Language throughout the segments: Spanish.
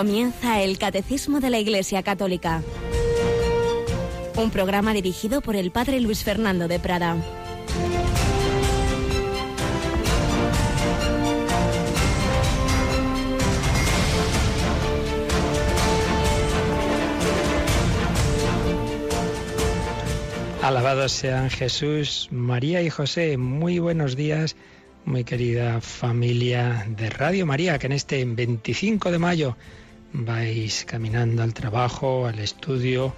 Comienza el Catecismo de la Iglesia Católica. Un programa dirigido por el Padre Luis Fernando de Prada. Alabados sean Jesús, María y José. Muy buenos días, muy querida familia de Radio María, que en este 25 de mayo vais caminando al trabajo, al estudio,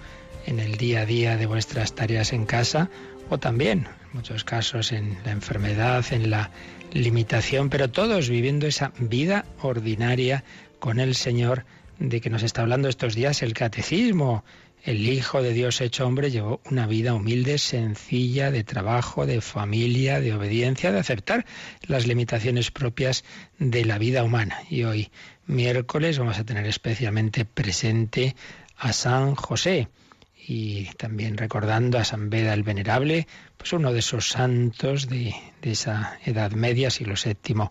en el día a día de vuestras tareas en casa o también, en muchos casos, en la enfermedad, en la limitación, pero todos viviendo esa vida ordinaria con el Señor de que nos está hablando estos días el catecismo, el Hijo de Dios hecho hombre llevó una vida humilde, sencilla, de trabajo, de familia, de obediencia, de aceptar las limitaciones propias de la vida humana. Y hoy, miércoles, vamos a tener especialmente presente a San José y también recordando a San Beda el Venerable, pues uno de esos santos de, esa Edad Media, siglo VII,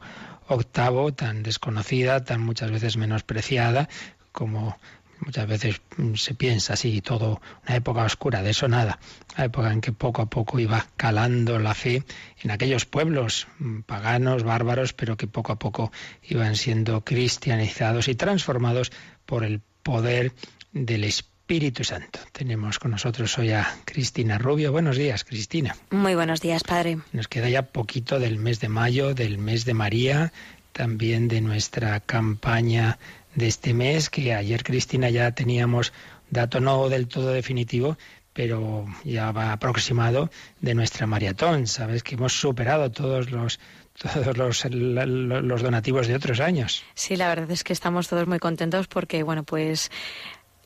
octavo, tan desconocida, tan muchas veces menospreciada, como Muchas veces mm, se piensa así, todo una época oscura, de eso nada. Una época en que poco a poco iba calando la fe en aquellos pueblos mm, paganos, bárbaros, pero que poco a poco iban siendo cristianizados y transformados por el poder del Espíritu Santo. Tenemos con nosotros hoy a Cristina Rubio. Buenos días, Cristina. Muy buenos días, padre. Nos queda ya poquito del mes de mayo, del mes de María, también de nuestra campaña de este mes, que ayer Cristina ya teníamos dato no del todo definitivo, pero ya va aproximado de nuestra maratón. Sabes que hemos superado todos los todos los, los donativos de otros años. Sí, la verdad es que estamos todos muy contentos porque, bueno, pues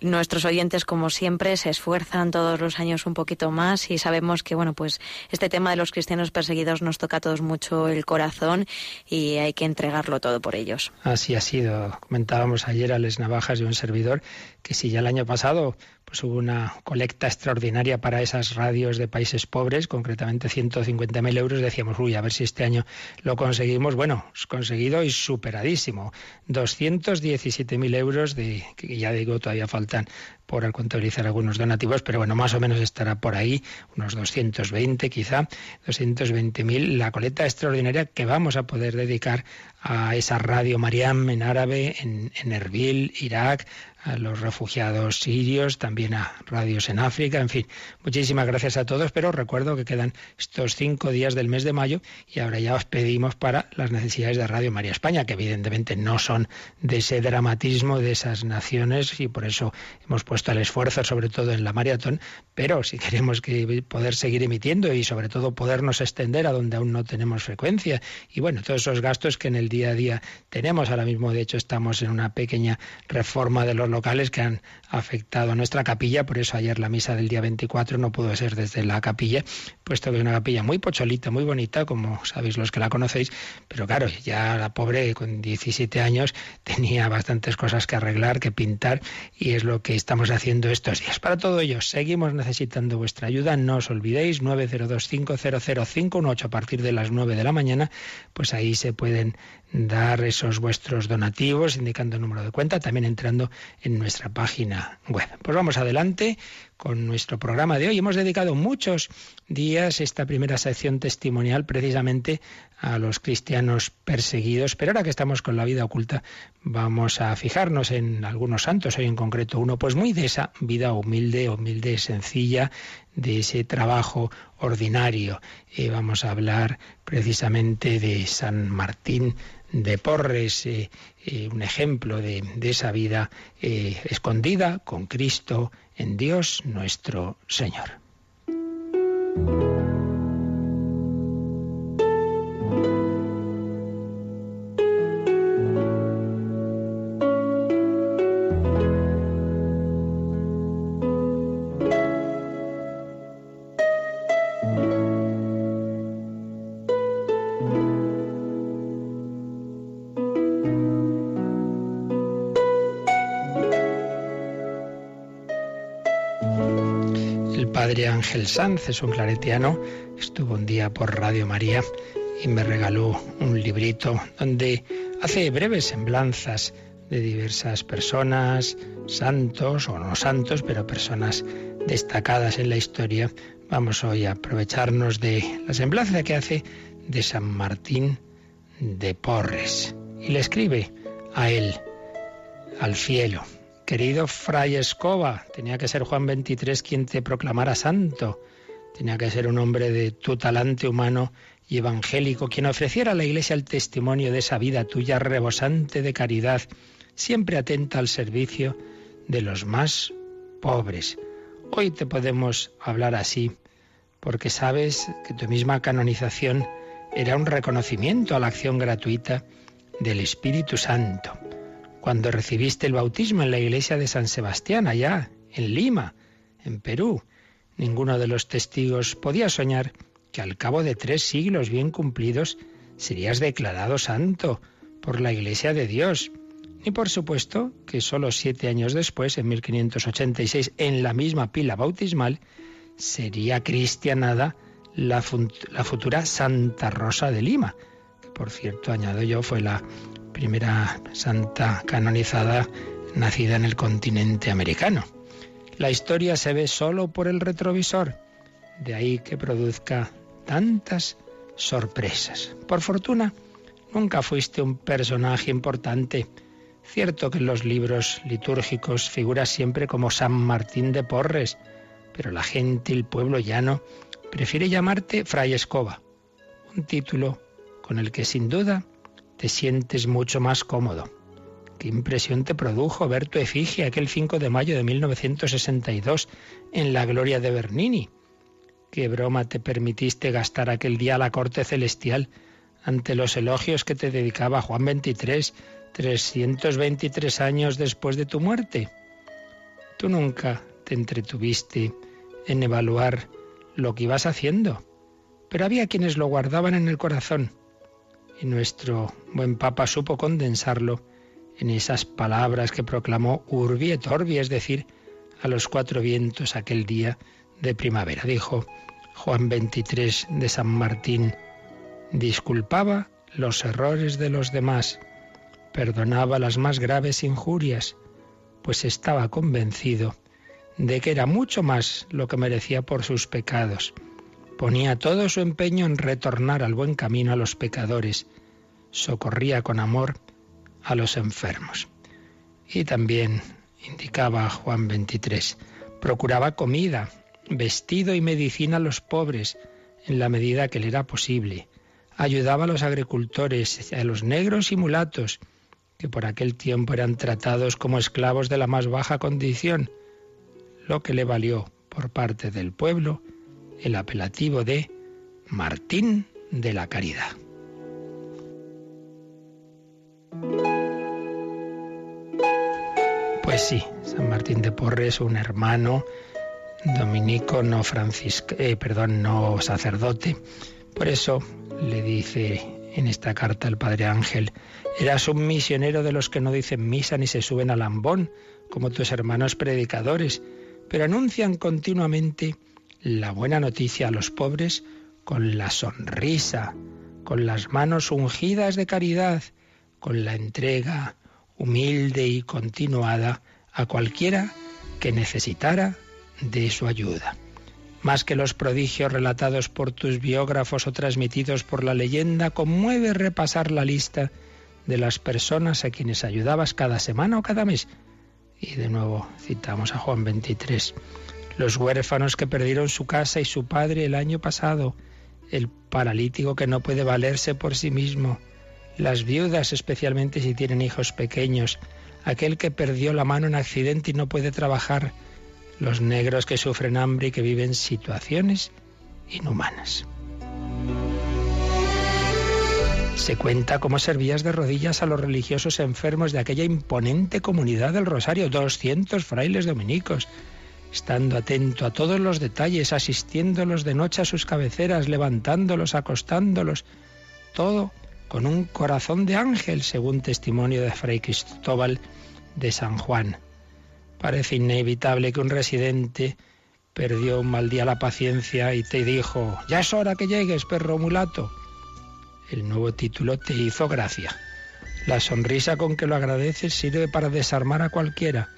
Nuestros oyentes, como siempre, se esfuerzan todos los años un poquito más y sabemos que, bueno, pues este tema de los cristianos perseguidos nos toca a todos mucho el corazón y hay que entregarlo todo por ellos. Así ha sido. Comentábamos ayer a Les Navajas de un servidor que si ya el año pasado pues hubo una colecta extraordinaria para esas radios de países pobres, concretamente 150.000 euros, decíamos, uy, a ver si este año lo conseguimos. Bueno, conseguido y superadísimo. 217.000 euros de, que ya digo, todavía faltan por contabilizar algunos donativos, pero bueno, más o menos estará por ahí, unos 220 quizá, 220.000, la coleta extraordinaria que vamos a poder dedicar a esa radio Mariam en árabe, en, en Erbil, Irak, a los refugiados sirios, también a radios en África, en fin, muchísimas gracias a todos, pero recuerdo que quedan estos cinco días del mes de mayo y ahora ya os pedimos para las necesidades de Radio María España, que evidentemente no son de ese dramatismo de esas naciones y por eso hemos puesto el esfuerzo sobre todo en la maratón, pero si queremos que poder seguir emitiendo y sobre todo podernos extender a donde aún no tenemos frecuencia. Y bueno, todos esos gastos que en el día a día tenemos, ahora mismo de hecho estamos en una pequeña reforma de los locales que han afectado a nuestra capilla, por eso ayer la misa del día 24 no pudo ser desde la capilla, puesto que es una capilla muy pocholita, muy bonita, como sabéis los que la conocéis, pero claro, ya la pobre con 17 años tenía bastantes cosas que arreglar, que pintar, y es lo que estamos haciendo estos días. Para todo ello, seguimos necesitando vuestra ayuda, no os olvidéis, 902500518 a partir de las 9 de la mañana, pues ahí se pueden dar esos vuestros donativos indicando el número de cuenta, también entrando en nuestra página web. Pues vamos adelante con nuestro programa de hoy. Hemos dedicado muchos días esta primera sección testimonial precisamente a los cristianos perseguidos, pero ahora que estamos con la vida oculta vamos a fijarnos en algunos santos, hoy en concreto uno, pues muy de esa vida humilde, humilde, sencilla, de ese trabajo ordinario. y vamos a hablar precisamente de San Martín de Porres, eh, eh, un ejemplo de, esa vida eh, escondida con Cristo en Dios nuestro Señor. Ángel Sanz es un claretiano, estuvo un día por Radio María y me regaló un librito donde hace breves semblanzas de diversas personas, santos o no santos, pero personas destacadas en la historia. Vamos hoy a aprovecharnos de la semblanza que hace de San Martín de Porres. Y le escribe a él, al cielo, querido Fray Escoba, tenía que ser Juan XXIII quien te proclamara santo, tenía que ser un hombre de tu talante humano y evangélico, quien ofreciera a la Iglesia el testimonio de esa vida tuya rebosante de caridad, siempre atenta al servicio de los más pobres. Hoy te podemos hablar así, porque sabes que tu misma canonización era un reconocimiento a la acción gratuita del Espíritu Santo. Cuando recibiste el bautismo en la iglesia de San Sebastián, allá, en Lima, en Perú, ninguno de los testigos podía soñar que al cabo de tres siglos bien cumplidos serías declarado santo por la Iglesia de Dios. Y por supuesto que solo siete años después, en 1586, en la misma pila bautismal, sería cristianada la, futura Santa Rosa de Lima, que por cierto, añado yo, fue la primera santa canonizada nacida en el continente americano. La historia se ve solo por el retrovisor, de ahí que produzca tantas sorpresas. Por fortuna, nunca fuiste un personaje importante. Cierto que en los libros litúrgicos figuras siempre como San Martín de Porres, pero la gente, el pueblo llano, prefiere llamarte Fray Escoba, un título con el que sin duda te sientes mucho más cómodo. Qué impresión te produjo ver tu efigie aquel 5 de mayo de 1962 en la Gloria de Bernini. Qué broma te permitiste gastar aquel día a la corte celestial ante los elogios que te dedicaba Juan XXIII, 323 años después de tu muerte. Tú nunca te entretuviste en evaluar lo que ibas haciendo. Pero había quienes lo guardaban en el corazón. Y nuestro buen Papa supo condensarlo en esas palabras que proclamó Urbi et Orbi, es decir, a los cuatro vientos aquel día de primavera. Dijo Juan 23 de San Martín, disculpaba los errores de los demás, perdonaba las más graves injurias, pues estaba convencido de que era mucho más lo que merecía por sus pecados. Ponía todo su empeño en retornar al buen camino a los pecadores. Socorría con amor a los enfermos. Y también, indicaba Juan 23, procuraba comida, vestido y medicina a los pobres en la medida que le era posible. Ayudaba a los agricultores, a los negros y mulatos, que por aquel tiempo eran tratados como esclavos de la más baja condición lo que le valió por parte del pueblo el apelativo de Martín de la Caridad. Pues sí, San Martín de Porres, un hermano dominico no francisco, eh, perdón, no sacerdote. Por eso le dice en esta carta el Padre Ángel, eras un misionero de los que no dicen misa ni se suben al ambón, como tus hermanos predicadores, pero anuncian continuamente la buena noticia a los pobres con la sonrisa, con las manos ungidas de caridad, con la entrega humilde y continuada a cualquiera que necesitara de su ayuda. Más que los prodigios relatados por tus biógrafos o transmitidos por la leyenda, conmueve repasar la lista de las personas a quienes ayudabas cada semana o cada mes y de nuevo citamos a Juan 23. Los huérfanos que perdieron su casa y su padre el año pasado, el paralítico que no puede valerse por sí mismo, las viudas especialmente si tienen hijos pequeños, aquel que perdió la mano en accidente y no puede trabajar, los negros que sufren hambre y que viven situaciones inhumanas. Se cuenta cómo servías de rodillas a los religiosos enfermos de aquella imponente comunidad del Rosario, 200 frailes dominicos, estando atento a todos los detalles, asistiéndolos de noche a sus cabeceras, levantándolos, acostándolos, todo con un corazón de ángel, según testimonio de Fray Cristóbal de San Juan. Parece inevitable que un residente perdió un mal día la paciencia y te dijo, ya es hora que llegues, perro mulato el nuevo título te hizo gracia. La sonrisa con que lo agradeces sirve para desarmar a cualquiera,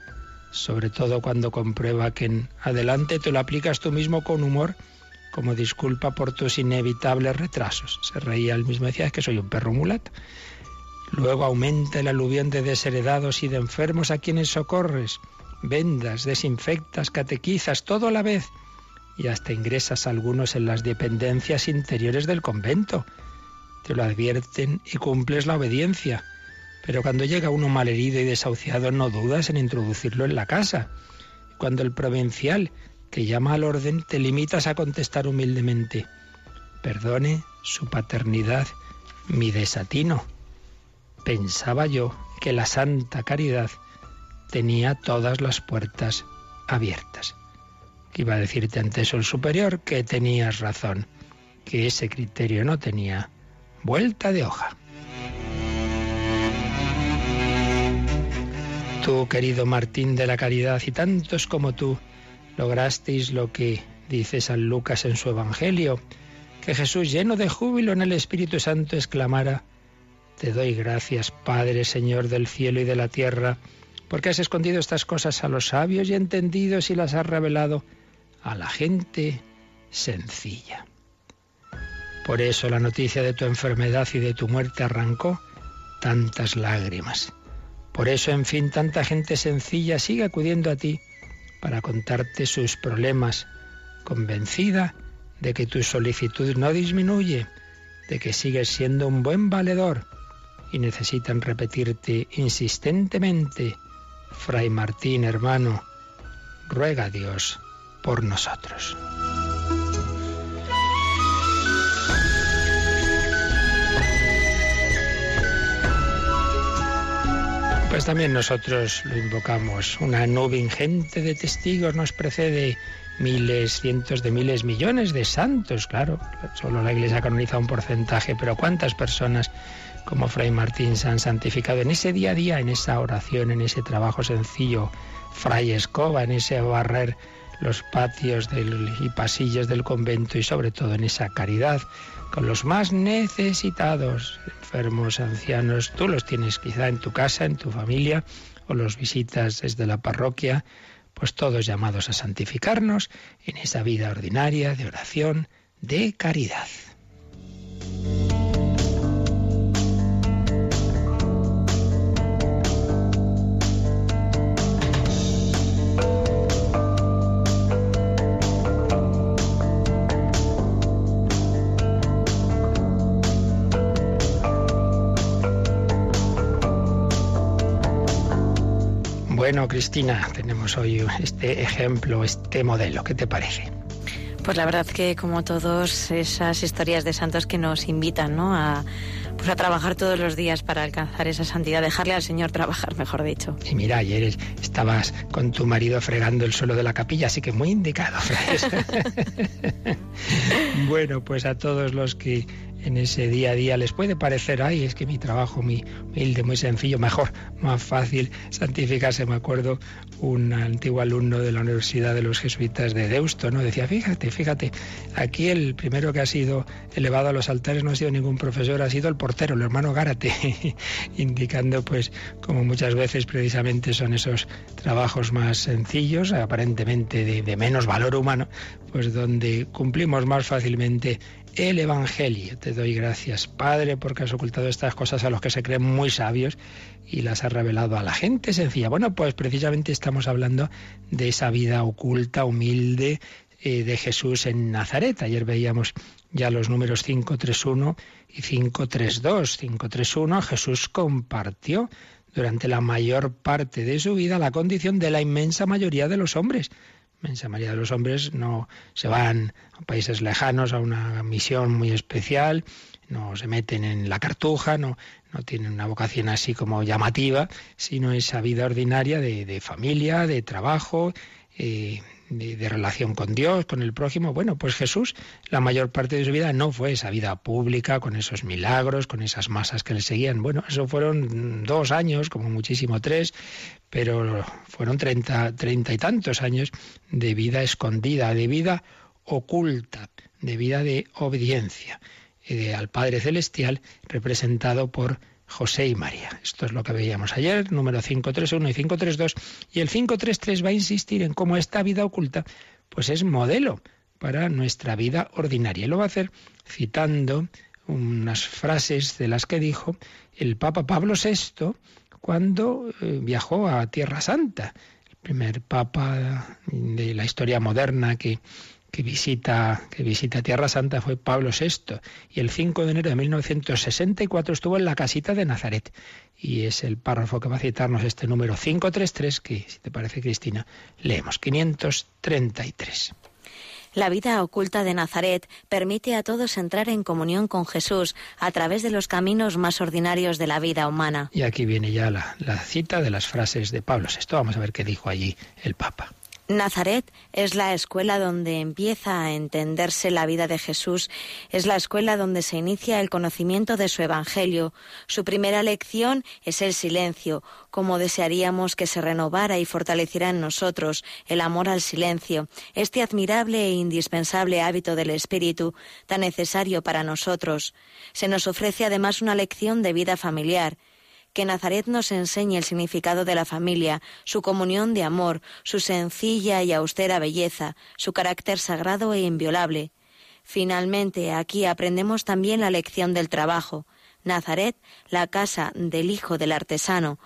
sobre todo cuando comprueba que en adelante te lo aplicas tú mismo con humor como disculpa por tus inevitables retrasos. Se reía él mismo, decía, es que soy un perro mulato. Luego aumenta el aluvión de desheredados y de enfermos a quienes socorres. Vendas, desinfectas, catequizas, todo a la vez. Y hasta ingresas algunos en las dependencias interiores del convento. Te lo advierten y cumples la obediencia. Pero cuando llega uno malherido y desahuciado no dudas en introducirlo en la casa. Cuando el provincial que llama al orden, te limitas a contestar humildemente, perdone su paternidad mi desatino. Pensaba yo que la santa caridad tenía todas las puertas abiertas. Iba a decirte ante eso el superior que tenías razón, que ese criterio no tenía vuelta de hoja. Tú, querido Martín de la Caridad, y tantos como tú, lograsteis lo que dice San Lucas en su Evangelio, que Jesús, lleno de júbilo en el Espíritu Santo, exclamara, Te doy gracias, Padre, Señor del cielo y de la tierra, porque has escondido estas cosas a los sabios y entendidos y las has revelado a la gente sencilla. Por eso la noticia de tu enfermedad y de tu muerte arrancó tantas lágrimas. Por eso, en fin, tanta gente sencilla sigue acudiendo a ti para contarte sus problemas, convencida de que tu solicitud no disminuye, de que sigues siendo un buen valedor y necesitan repetirte insistentemente, Fray Martín, hermano, ruega a Dios por nosotros. Pues también nosotros lo invocamos. Una nube ingente de testigos nos precede. Miles, cientos de miles, millones de santos, claro. Solo la Iglesia canoniza un porcentaje, pero ¿cuántas personas como Fray Martín se han santificado en ese día a día, en esa oración, en ese trabajo sencillo? Fray Escoba, en ese barrer los patios y pasillos del convento y sobre todo en esa caridad con los más necesitados, enfermos, ancianos. Tú los tienes quizá en tu casa, en tu familia, o los visitas desde la parroquia, pues todos llamados a santificarnos en esa vida ordinaria de oración, de caridad. Bueno, Cristina, tenemos hoy este ejemplo, este modelo. ¿Qué te parece? Pues la verdad que como todos esas historias de santos que nos invitan, ¿no? A, pues a trabajar todos los días para alcanzar esa santidad, dejarle al Señor trabajar, mejor dicho. Y mira, ayer estabas con tu marido fregando el suelo de la capilla, así que muy indicado, bueno, pues a todos los que en ese día a día les puede parecer, ay, es que mi trabajo muy humilde, muy sencillo, mejor, más fácil santificarse. Me acuerdo un antiguo alumno de la Universidad de los Jesuitas de Deusto, ¿no? Decía, fíjate, fíjate, aquí el primero que ha sido elevado a los altares no ha sido ningún profesor, ha sido el portero, el hermano Gárate, indicando pues como muchas veces precisamente son esos trabajos más sencillos, aparentemente de, de menos valor humano, pues donde cumplimos más fácilmente el Evangelio. Te doy gracias, Padre, porque has ocultado estas cosas a los que se creen muy sabios y las has revelado a la gente sencilla. Bueno, pues precisamente estamos hablando de esa vida oculta, humilde eh, de Jesús en Nazaret. Ayer veíamos ya los números 531 y 532. 531 Jesús compartió durante la mayor parte de su vida la condición de la inmensa mayoría de los hombres inmensa mayoría de los hombres no se van a países lejanos a una misión muy especial, no se meten en la cartuja, no, no tienen una vocación así como llamativa, sino esa vida ordinaria de, de familia, de trabajo, eh, de, relación con Dios, con el prójimo. Bueno, pues Jesús, la mayor parte de su vida no fue esa vida pública, con esos milagros, con esas masas que le seguían. Bueno, eso fueron dos años, como muchísimo tres, pero fueron treinta, treinta y tantos años de vida escondida, de vida oculta, de vida de obediencia al Padre Celestial, representado por José y María. Esto es lo que veíamos ayer, número 531 y 532. Y el 533 va a insistir en cómo esta vida oculta pues es modelo para nuestra vida ordinaria. Y lo va a hacer citando unas frases de las que dijo el Papa Pablo VI cuando eh, viajó a Tierra Santa, el primer Papa de la historia moderna que, que, visita, que visita Tierra Santa fue Pablo VI y el 5 de enero de 1964 estuvo en la casita de Nazaret y es el párrafo que va a citarnos este número 533 que, si te parece Cristina, leemos 533. La vida oculta de Nazaret permite a todos entrar en comunión con Jesús a través de los caminos más ordinarios de la vida humana. Y aquí viene ya la, la cita de las frases de Pablo VI. Vamos a ver qué dijo allí el Papa. Nazaret es la escuela donde empieza a entenderse la vida de Jesús, es la escuela donde se inicia el conocimiento de su Evangelio. Su primera lección es el silencio, como desearíamos que se renovara y fortaleciera en nosotros el amor al silencio, este admirable e indispensable hábito del espíritu, tan necesario para nosotros. Se nos ofrece además una lección de vida familiar, que Nazaret nos enseñe el significado de la familia, su comunión de amor, su sencilla y austera belleza, su carácter sagrado e inviolable. Finalmente, aquí aprendemos también la lección del trabajo. Nazaret, la casa del hijo del artesano,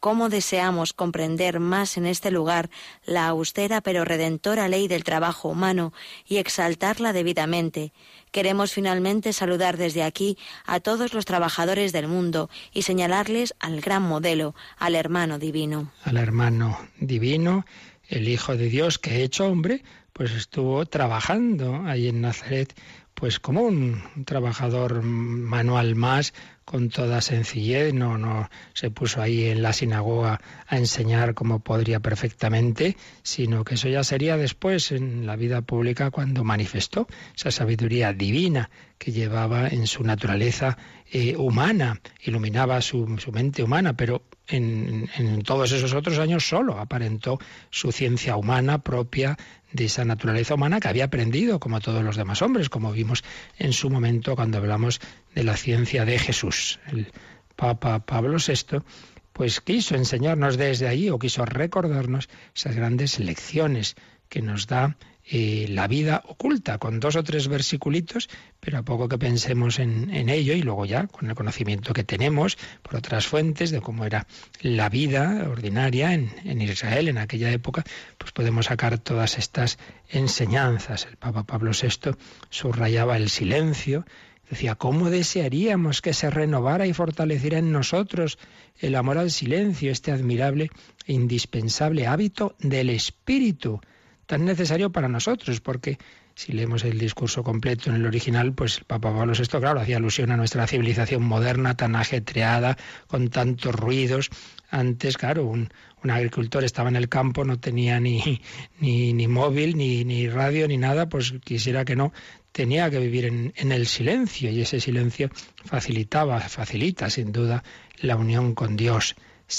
cómo deseamos comprender más en este lugar la austera pero redentora ley del trabajo humano y exaltarla debidamente. Queremos finalmente saludar desde aquí a todos los trabajadores del mundo y señalarles al gran modelo, al hermano divino. Al hermano divino, el Hijo de Dios que hecho hombre, pues estuvo trabajando ahí en Nazaret pues como un trabajador manual más, con toda sencillez, no, no se puso ahí en la sinagoga a enseñar como podría perfectamente, sino que eso ya sería después en la vida pública cuando manifestó esa sabiduría divina que llevaba en su naturaleza eh, humana, iluminaba su, su, mente humana, pero en, todos esos otros años solo aparentó su ciencia humana propia de esa naturaleza humana que había aprendido como todos los demás hombres, como vimos en su momento cuando hablamos de la ciencia de Jesús. El Papa Pablo VI pues quiso enseñarnos desde allí o quiso recordarnos esas grandes lecciones que nos da eh, la vida oculta, con dos o tres versiculitos, pero a poco que pensemos en, ello y luego ya con el conocimiento que tenemos por otras fuentes de cómo era la vida ordinaria en, en Israel en aquella época, pues podemos sacar todas estas enseñanzas. El Papa Pablo VI subrayaba el silencio, Decía, ¿cómo desearíamos que se renovara y fortaleciera en nosotros el amor al silencio, este admirable e indispensable hábito del espíritu, tan necesario para nosotros? Porque si leemos el discurso completo en el original, pues el Papa Pablo VI, claro, hacía alusión a nuestra civilización moderna, tan ajetreada, con tantos ruidos. Antes, claro, un, agricultor estaba en el campo, no tenía ni, ni, ni móvil, ni, radio, ni nada, pues quisiera que no, tenía que vivir en, el silencio y ese silencio facilitaba, facilita sin duda la unión con Dios.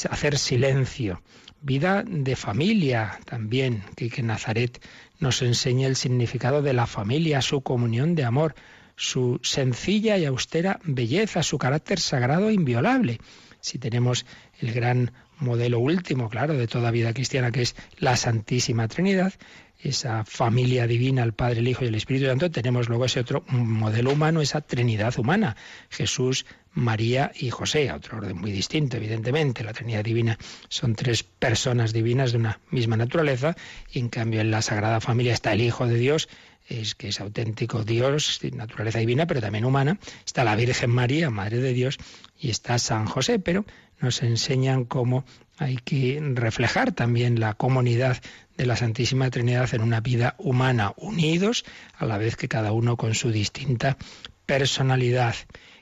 Hacer silencio, vida de familia también, que, Nazaret nos enseña el significado de la familia, su comunión de amor, su sencilla y austera belleza, su carácter sagrado e inviolable. Si tenemos el gran modelo último, claro, de toda vida cristiana, que es la Santísima Trinidad, esa familia divina, el Padre, el Hijo y el Espíritu Santo, tenemos luego ese otro modelo humano, esa Trinidad humana, Jesús, María y José, otro orden muy distinto, evidentemente. La Trinidad Divina son tres personas divinas de una misma naturaleza, y en cambio en la Sagrada Familia está el Hijo de Dios, es que es auténtico Dios, naturaleza divina, pero también humana. Está la Virgen María, Madre de Dios, y está San José, pero nos enseñan cómo hay que reflejar también la comunidad de la Santísima Trinidad en una vida humana, unidos a la vez que cada uno con su distinta personalidad.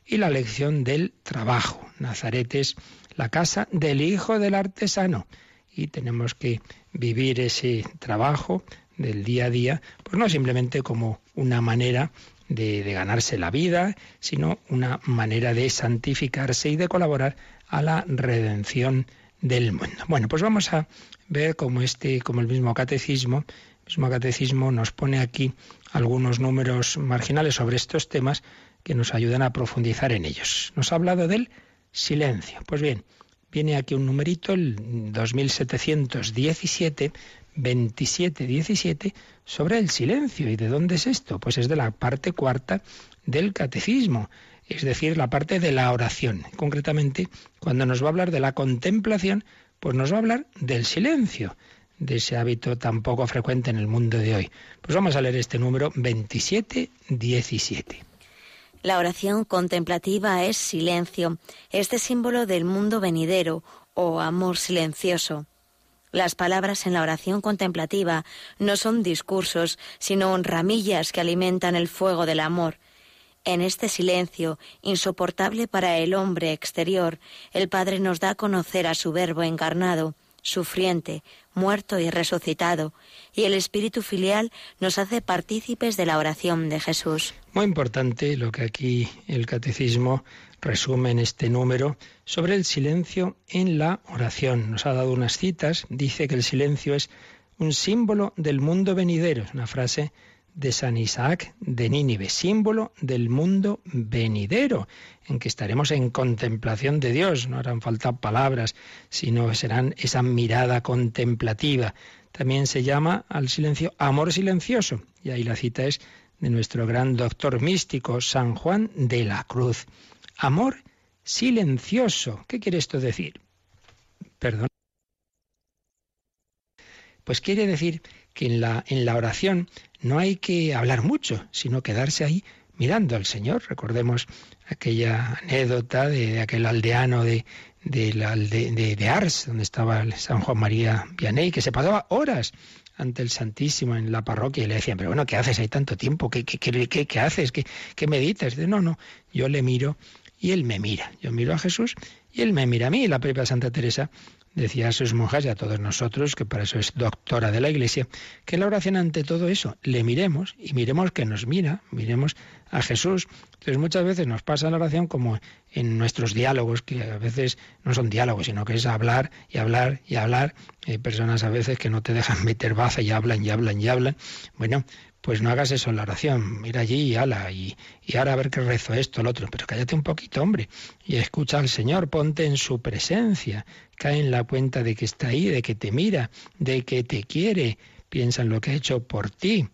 Y la lección del trabajo. Nazaret es la casa del hijo del artesano. Y tenemos que vivir ese trabajo del día a día, pues no simplemente como una manera de, ganarse la vida, sino una manera de santificarse y de colaborar a la redención del mundo. Bueno, pues vamos a ver cómo este, como el mismo catecismo, el mismo catecismo nos pone aquí algunos números marginales sobre estos temas que nos ayudan a profundizar en ellos. Nos ha hablado del silencio. Pues bien, viene aquí un numerito, el 2717, 2717, sobre el silencio. ¿Y de dónde es esto? Pues es de la parte cuarta del catecismo, es decir, la parte de la oración. Concretamente, cuando nos va a hablar de la contemplación, pues nos va a hablar del silencio, de ese hábito tan poco frecuente en el mundo de hoy. Pues vamos a leer este número 2717. La oración contemplativa es silencio, este símbolo del mundo venidero o amor silencioso. Las palabras en la oración contemplativa no son discursos, sino ramillas que alimentan el fuego del amor. En este silencio, insoportable para el hombre exterior, el Padre nos da a conocer a su Verbo encarnado, sufriente, muerto y resucitado, y el Espíritu filial nos hace partícipes de la oración de Jesús. Muy importante lo que aquí el catecismo resume en este número sobre el silencio en la oración. Nos ha dado unas citas, dice que el silencio es un símbolo del mundo venidero, una frase de San Isaac de Nínive, símbolo del mundo venidero, en que estaremos en contemplación de Dios. No harán falta palabras, sino serán esa mirada contemplativa. También se llama al silencio amor silencioso, y ahí la cita es de nuestro gran doctor místico, San Juan de la Cruz. Amor silencioso. ¿Qué quiere esto decir? Perdón. Pues quiere decir que en la, en la oración no hay que hablar mucho, sino quedarse ahí mirando al Señor. Recordemos aquella anécdota de, aquel aldeano de, de, Ars, donde estaba San Juan María Vianney, que se pasaba horas ante el Santísimo en la parroquia y le decían, pero bueno, ¿qué haces ahí tanto tiempo? ¿Qué, qué, qué, qué haces? ¿Qué, ¿Qué meditas? De, no, no, yo le miro y él me mira. Yo miro a Jesús y él me mira a mí. La propia Santa Teresa decía a sus monjas y a todos nosotros, que para eso es doctora de la Iglesia, que la oración ante todo eso, le miremos y miremos que nos mira, miremos a Jesús. Entonces muchas veces nos pasa la oración como en nuestros diálogos, que a veces no son diálogos, sino que es hablar y hablar y hablar. Hay personas a veces que no te dejan meter baza y hablan y hablan y hablan. Bueno, pues no hagas eso en la oración, mira allí y ala, y, ahora a ver qué rezo esto, el otro, pero cállate un poquito, hombre, y escucha al Señor, ponte en su presencia, cae en la cuenta de que está ahí, de que te mira, de que te quiere, piensa en lo que ha hecho por ti.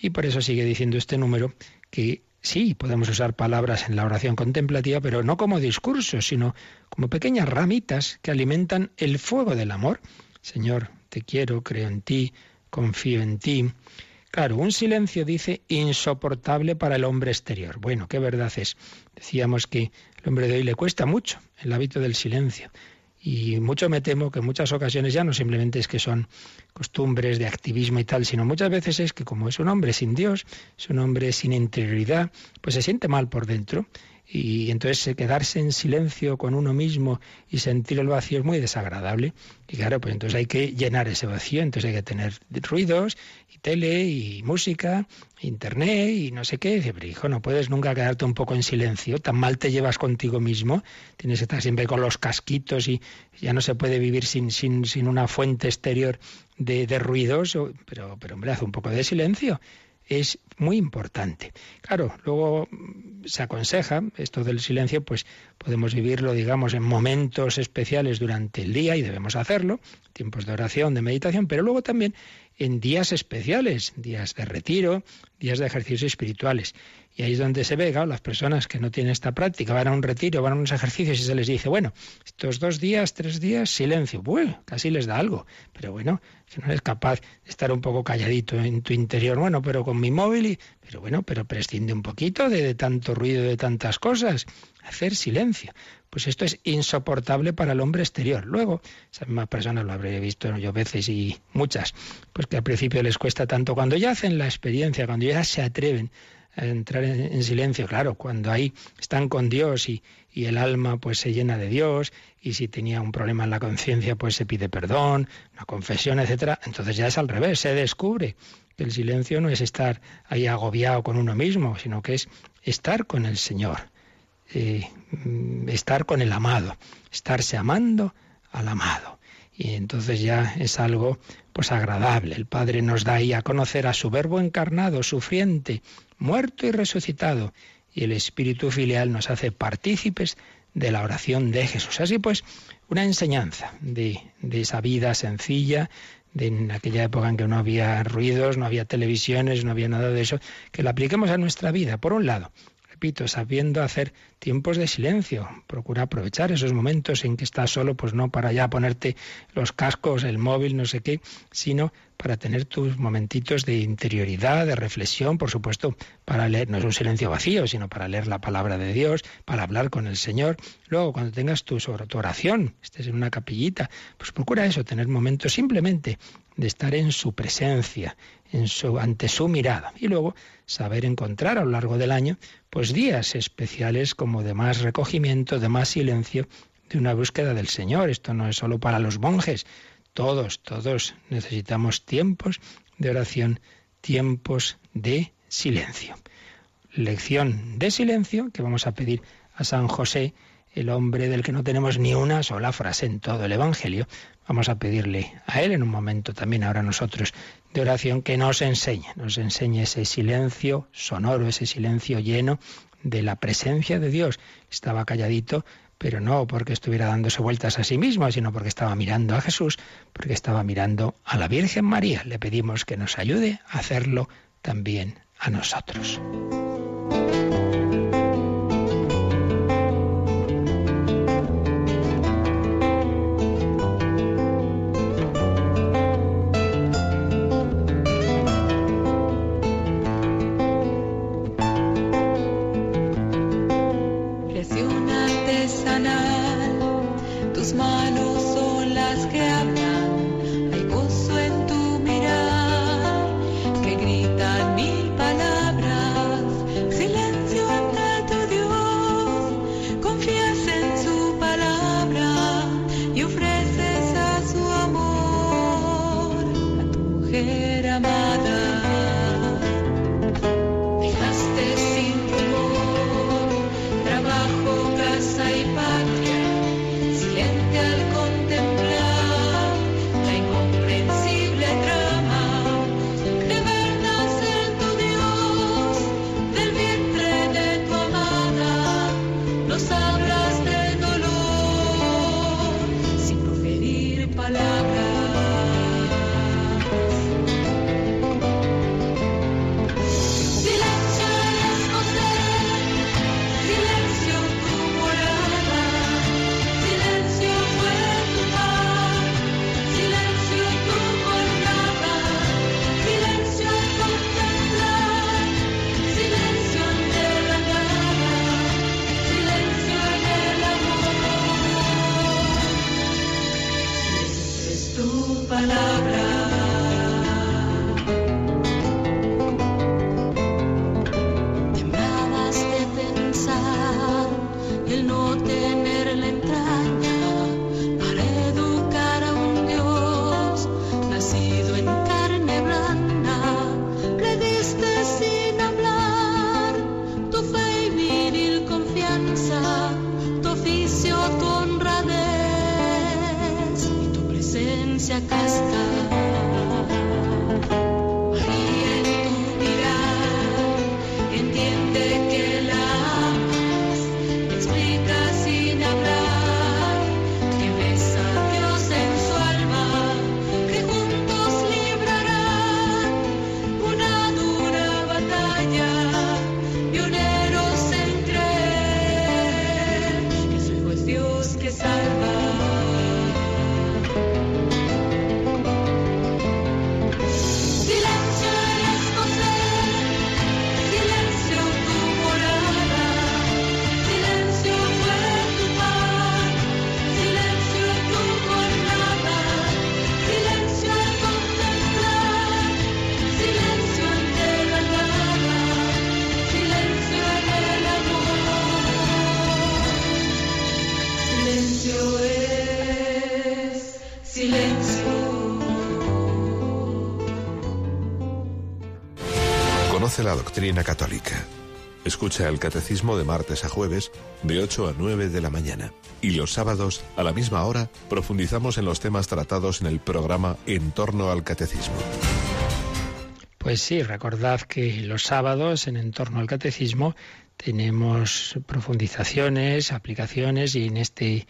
Y por eso sigue diciendo este número que sí, podemos usar palabras en la oración contemplativa, pero no como discursos, sino como pequeñas ramitas que alimentan el fuego del amor. Señor, te quiero, creo en ti, confío en ti. Claro, un silencio dice insoportable para el hombre exterior. Bueno, qué verdad es. Decíamos que el hombre de hoy le cuesta mucho el hábito del silencio. Y mucho me temo que en muchas ocasiones ya no simplemente es que son costumbres de activismo y tal, sino muchas veces es que como es un hombre sin Dios, es un hombre sin interioridad, pues se siente mal por dentro y entonces quedarse en silencio con uno mismo y sentir el vacío es muy desagradable. Y claro, pues entonces hay que llenar ese vacío, entonces hay que tener ruidos y tele y música, internet y no sé qué. Dice, pero hijo, no puedes nunca quedarte un poco en silencio, tan mal te llevas contigo mismo, tienes que estar siempre con los casquitos y ya no se puede vivir sin, sin, sin una fuente exterior de, de ruidos, pero, pero hombre, haz un poco de silencio es muy importante. Claro, luego se aconseja esto del silencio, pues podemos vivirlo, digamos, en momentos especiales durante el día y debemos hacerlo, tiempos de oración, de meditación, pero luego también en días especiales, días de retiro, días de ejercicios espirituales. Y ahí es donde se ve, las personas que no tienen esta práctica van a un retiro, van a unos ejercicios y se les dice, bueno, estos dos días, tres días, silencio. Bueno, casi les da algo. Pero bueno, si no eres capaz de estar un poco calladito en tu interior, bueno, pero con mi móvil, y, pero bueno, pero prescinde un poquito de, de tanto ruido, de tantas cosas. Hacer silencio. Pues esto es insoportable para el hombre exterior. Luego, esas mismas personas lo habré visto yo veces y muchas, pues que al principio les cuesta tanto. Cuando ya hacen la experiencia, cuando ya se atreven entrar en, silencio, claro, cuando ahí están con Dios y, y el alma pues se llena de Dios y si tenía un problema en la conciencia pues se pide perdón, una confesión, etcétera, entonces ya es al revés, se descubre que el silencio no es estar ahí agobiado con uno mismo, sino que es estar con el Señor, eh, estar con el amado, estarse amando al amado. Y entonces ya es algo pues agradable. El Padre nos da ahí a conocer a su verbo encarnado, sufriente, muerto y resucitado, y el Espíritu filial nos hace partícipes de la oración de Jesús. Así pues, una enseñanza de, de esa vida sencilla, de en aquella época en que no había ruidos, no había televisiones, no había nada de eso, que la apliquemos a nuestra vida. Por un lado, repito, sabiendo hacer tiempos de silencio. Procura aprovechar esos momentos en que estás solo, pues no para ya ponerte los cascos, el móvil, no sé qué, sino para tener tus momentitos de interioridad, de reflexión, por supuesto, para leer, no es un silencio vacío, sino para leer la palabra de Dios, para hablar con el Señor. Luego, cuando tengas tu, tu oración, estés en una capillita, pues procura eso, tener momentos simplemente de estar en su presencia, ante su mirada. Y luego saber encontrar a lo largo del año, pues días especiales como de más recogimiento, de más silencio, de una búsqueda del Señor. Esto no es solo para los monjes. Todos, todos necesitamos tiempos de oración, tiempos de silencio. Lección de silencio que vamos a pedir a San José, el hombre del que no tenemos ni una sola frase en todo el Evangelio, Vamos a pedirle a Él en un momento también ahora nosotros de oración que nos enseñe, nos enseñe ese silencio sonoro, ese silencio lleno de la presencia de Dios. Estaba calladito, pero no porque estuviera dándose vueltas a sí mismo, sino porque estaba mirando a Jesús, porque estaba mirando a la Virgen María. Le pedimos que nos ayude a hacerlo también a nosotros. Doctrina católica. Escucha el catecismo de martes a jueves de 8 a 9 de la mañana. Y los sábados, a la misma hora, profundizamos en los temas tratados en el programa En torno al catecismo. Pues sí, recordad que los sábados en En torno al catecismo tenemos profundizaciones, aplicaciones y en este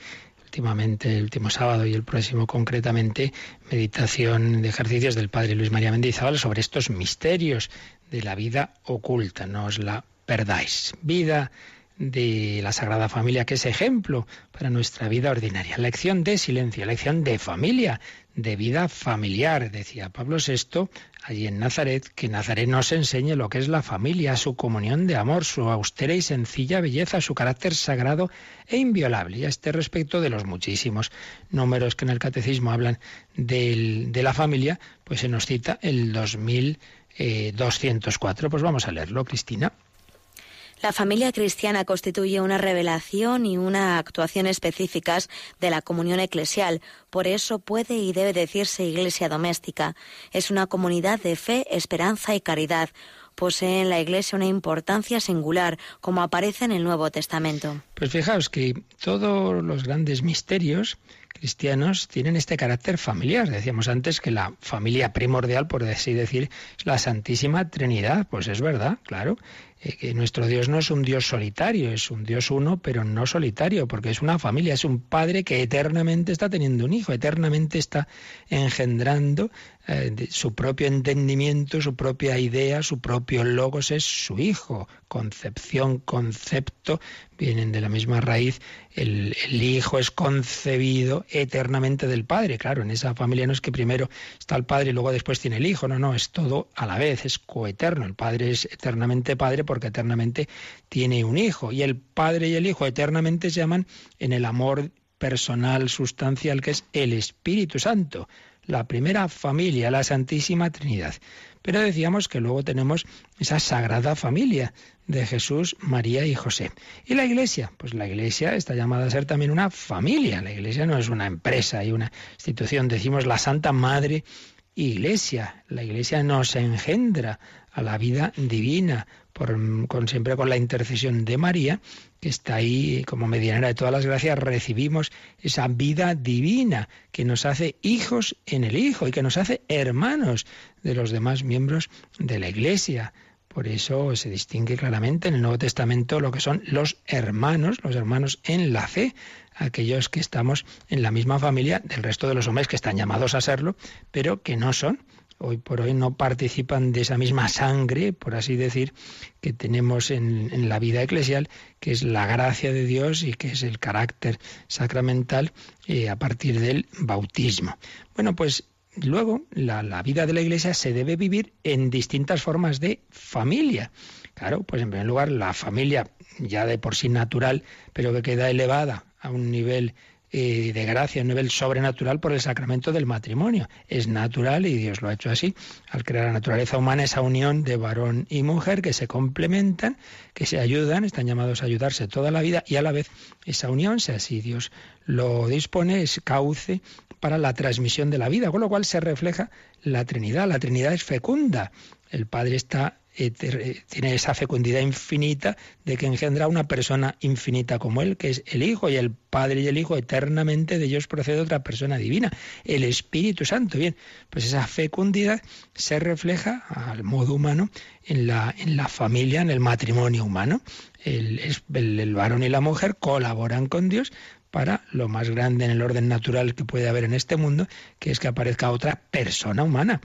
últimamente, el último sábado y el próximo concretamente, meditación de ejercicios del Padre Luis María Mendizábal sobre estos misterios de la vida oculta. No os la perdáis. Vida de la Sagrada Familia, que es ejemplo para nuestra vida ordinaria. Lección de silencio, lección de familia, de vida familiar. Decía Pablo VI allí en Nazaret que Nazaret nos enseñe lo que es la familia, su comunión de amor, su austera y sencilla belleza, su carácter sagrado e inviolable. Y a este respecto de los muchísimos números que en el catecismo hablan de la familia, pues se nos cita el 2204. Pues vamos a leerlo, Cristina. La familia cristiana constituye una revelación y una actuación específicas de la comunión eclesial. Por eso puede y debe decirse iglesia doméstica. Es una comunidad de fe, esperanza y caridad. Posee en la Iglesia una importancia singular, como aparece en el Nuevo Testamento. Pues fijaos que todos los grandes misterios cristianos tienen este carácter familiar. Decíamos antes que la familia primordial, por así decir, es la Santísima Trinidad. Pues es verdad, claro. Eh, que nuestro Dios no es un Dios solitario, es un Dios uno, pero no solitario, porque es una familia, es un padre que eternamente está teniendo un hijo, eternamente está engendrando eh, su propio entendimiento, su propia idea, su propio logos es su hijo. Concepción, concepto, vienen de la misma raíz. El, el, hijo es concebido eternamente del padre. Claro, en esa familia no es que primero está el padre y luego después tiene el hijo. No, no, es todo a la vez, es coeterno. El padre es eternamente padre porque eternamente tiene un hijo. Y el padre y el hijo eternamente se llaman en el amor personal, sustancial, que es el Espíritu Santo la primera familia, la Santísima Trinidad. Pero decíamos que luego tenemos esa sagrada familia de Jesús, María y José. ¿Y la Iglesia? Pues la Iglesia está llamada a ser también una familia. La Iglesia no es una empresa y una institución. Decimos la Santa Madre Iglesia. La Iglesia nos engendra a la vida divina, con, siempre con la intercesión de María, que está ahí como medianera de todas las gracias, recibimos esa vida divina que nos hace hijos en el Hijo y que nos hace hermanos de los demás miembros de la Iglesia. Por eso se distingue claramente en el Nuevo Testamento lo que son los hermanos, los hermanos en la fe, aquellos que estamos en la misma familia del resto de los hombres que están llamados a serlo, pero que no son hoy por hoy no participan de esa misma sangre, por así decir, que tenemos en, la vida eclesial, que es la gracia de Dios y que es el carácter sacramental eh, a partir del bautismo. Bueno, pues luego la, la vida de la Iglesia se debe vivir en distintas formas de familia. Claro, pues en primer lugar la familia ya de por sí natural, pero que queda elevada a un nivel de gracia, un nivel sobrenatural por el sacramento del matrimonio. Es natural y Dios lo ha hecho así, al crear la naturaleza humana, esa unión de varón y mujer que se complementan, que se ayudan, están llamados a ayudarse toda la vida y a la vez esa unión, si así Dios lo dispone, es cauce para la transmisión de la vida, con lo cual se refleja la Trinidad. La Trinidad es fecunda. El Padre está tiene esa fecundidad infinita de que engendra una persona infinita como Él, que es el Hijo, y el Padre y el Hijo eternamente de ellos procede otra persona divina, el Espíritu Santo. Bien, pues esa fecundidad se refleja al modo humano en la, en la familia, en el matrimonio humano. El, el varón y la mujer colaboran con Dios para lo más grande en el orden natural que puede haber en este mundo, que es que aparezca otra persona humana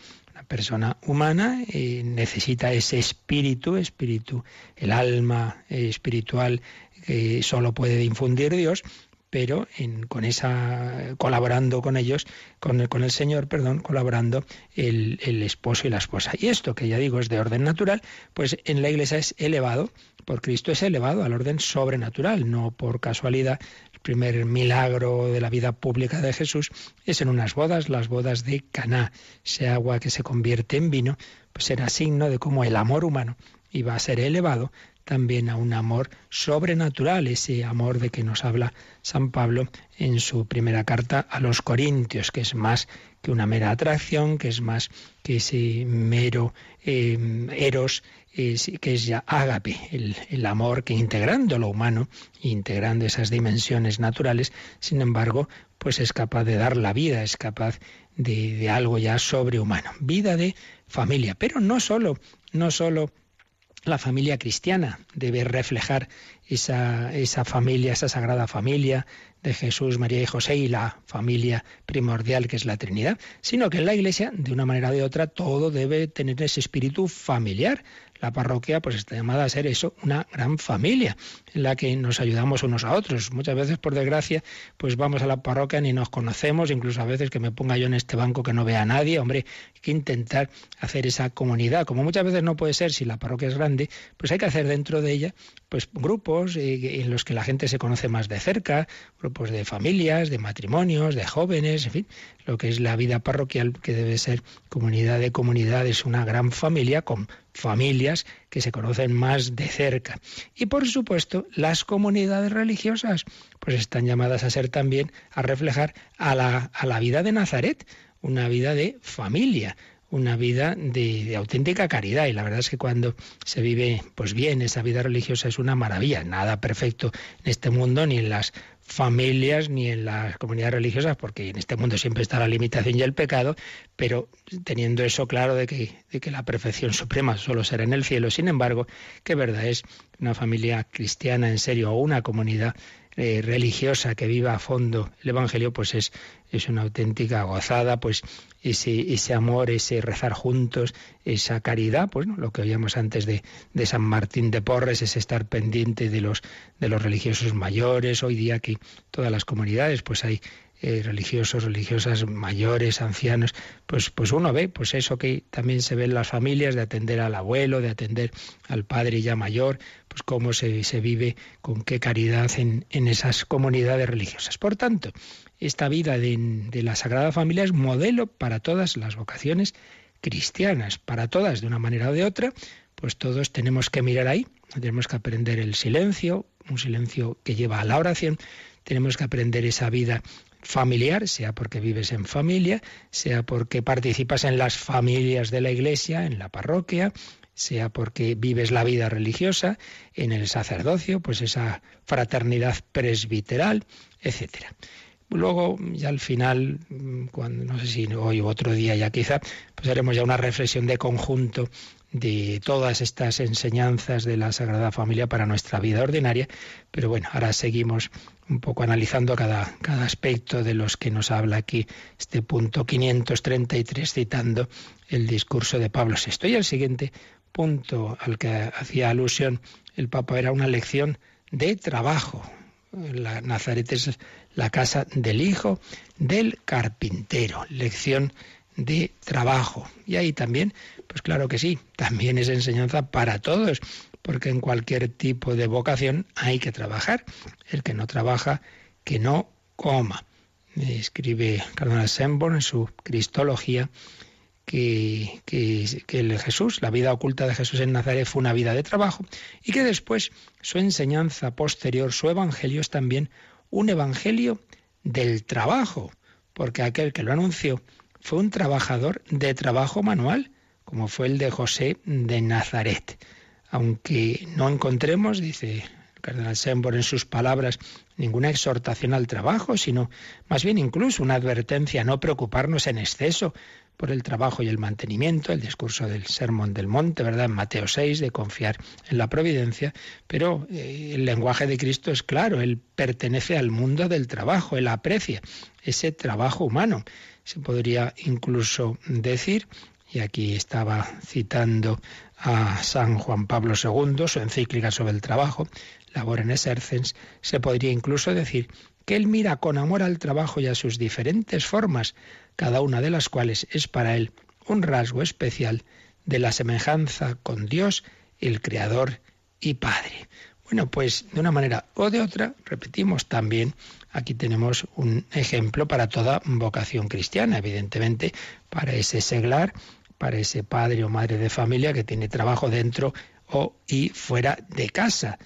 persona humana eh, necesita ese espíritu, espíritu, el alma espiritual que solo puede infundir Dios, pero con esa colaborando con ellos, con el, con el Señor, perdón, colaborando el, el, esposo y la esposa. Y esto, que ya digo, es de orden natural, pues en la Iglesia es elevado, por Cristo es elevado al orden sobrenatural, no por casualidad primer milagro de la vida pública de Jesús es en unas bodas, las bodas de Caná. Ese agua que se convierte en vino, pues era signo de cómo el amor humano iba a ser elevado también a un amor sobrenatural, ese amor de que nos habla San Pablo en su primera carta a los Corintios, que es más que una mera atracción, que es más que ese mero eh, eros que es ya ágape, el, amor que integrando lo humano, integrando esas dimensiones naturales, sin embargo, pues es capaz de dar la vida, es capaz de, de algo ya sobrehumano. Vida de familia, pero no solo, no solo la familia cristiana debe reflejar esa, esa familia, esa sagrada familia de Jesús, María y José y la familia primordial que es la Trinidad, sino que en la Iglesia, de una manera o de otra, todo debe tener ese espíritu familiar. La parroquia pues está llamada a ser eso, una gran familia en la que nos ayudamos unos a otros. Muchas veces, por desgracia, pues vamos a la parroquia ni nos conocemos, incluso a veces que me ponga yo en este banco que no vea a nadie. Hombre, hay que intentar hacer esa comunidad. Como muchas veces no puede ser si la parroquia es grande, pues hay que hacer dentro de ella pues grupos eh, en los que la gente se conoce más de cerca, grupos de familias, de matrimonios, de jóvenes, en fin, lo que es la vida parroquial que debe ser comunidad de comunidades, una gran familia con familias que se conocen más de cerca. Y por supuesto, las comunidades religiosas pues están llamadas a ser también a reflejar a la, a la vida de Nazaret, una vida de familia, una vida de, auténtica caridad. Y la verdad es que cuando se vive pues bien esa vida religiosa es una maravilla. Nada perfecto en este mundo ni en las familias ni en las comunidades religiosas porque en este mundo siempre está la limitación y el pecado pero teniendo eso claro de que, de que la perfección suprema solo será en el cielo. Sin embargo qué verdad es una familia cristiana en serio o una comunidad eh, religiosa que viva a fondo el Evangelio, pues es, es una auténtica gozada, pues ese, ese amor, ese rezar juntos, esa caridad, pues lo que oíamos antes de, de San Martín de Porres, es estar pendiente de los, de los religiosos mayores. Hoy día que todas las comunidades, pues hay eh, religiosos, religiosas mayores, ancianos, pues, pues uno ve pues eso que también se ve en las familias, de atender al abuelo, de atender al padre ya mayor, pues cómo se, se vive, con qué caridad en, en, esas comunidades religiosas. Por tanto, esta vida de, de la Sagrada Familia es modelo para todas las vocaciones cristianas, para todas de una manera o de otra, pues todos tenemos que mirar ahí, tenemos que aprender el silencio, un silencio que lleva a la oración, tenemos que aprender esa vida familiar, sea porque vives en familia, sea porque participas en las familias de la iglesia, en la parroquia, sea porque vives la vida religiosa, en el sacerdocio, pues esa fraternidad presbiteral, etcétera. Luego, ya al final, cuando no sé si hoy u otro día ya quizá, pues haremos ya una reflexión de conjunto de todas estas enseñanzas de la Sagrada Familia para nuestra vida ordinaria. Pero bueno, ahora seguimos un poco analizando cada, cada aspecto de los que nos habla aquí este punto 533, citando el discurso de Pablo VI. Y el siguiente punto al que hacía alusión el Papa era una lección de trabajo. La Nazaret es la casa del hijo del carpintero. Lección de trabajo. Y ahí también, pues claro que sí, también es enseñanza para todos, porque en cualquier tipo de vocación hay que trabajar. El que no trabaja, que no coma. Escribe Cardenal Semborn en su Cristología que, que, que el Jesús, la vida oculta de Jesús en Nazaret fue una vida de trabajo y que después su enseñanza posterior, su evangelio es también un evangelio del trabajo, porque aquel que lo anunció fue un trabajador de trabajo manual, como fue el de José de Nazaret. Aunque no encontremos, dice el cardenal Sembor en sus palabras, ninguna exhortación al trabajo, sino más bien incluso una advertencia a no preocuparnos en exceso por el trabajo y el mantenimiento, el discurso del Sermón del Monte, ¿verdad? En Mateo 6, de confiar en la providencia, pero eh, el lenguaje de Cristo es claro, Él pertenece al mundo del trabajo, Él aprecia ese trabajo humano. Se podría incluso decir, y aquí estaba citando a San Juan Pablo II, su encíclica sobre el trabajo, Labor en Exercens, se podría incluso decir que él mira con amor al trabajo y a sus diferentes formas, cada una de las cuales es para él un rasgo especial de la semejanza con Dios, el Creador y Padre. Bueno, pues de una manera o de otra, repetimos también, aquí tenemos un ejemplo para toda vocación cristiana, evidentemente, para ese seglar, para ese padre o madre de familia que tiene trabajo dentro o y fuera de casa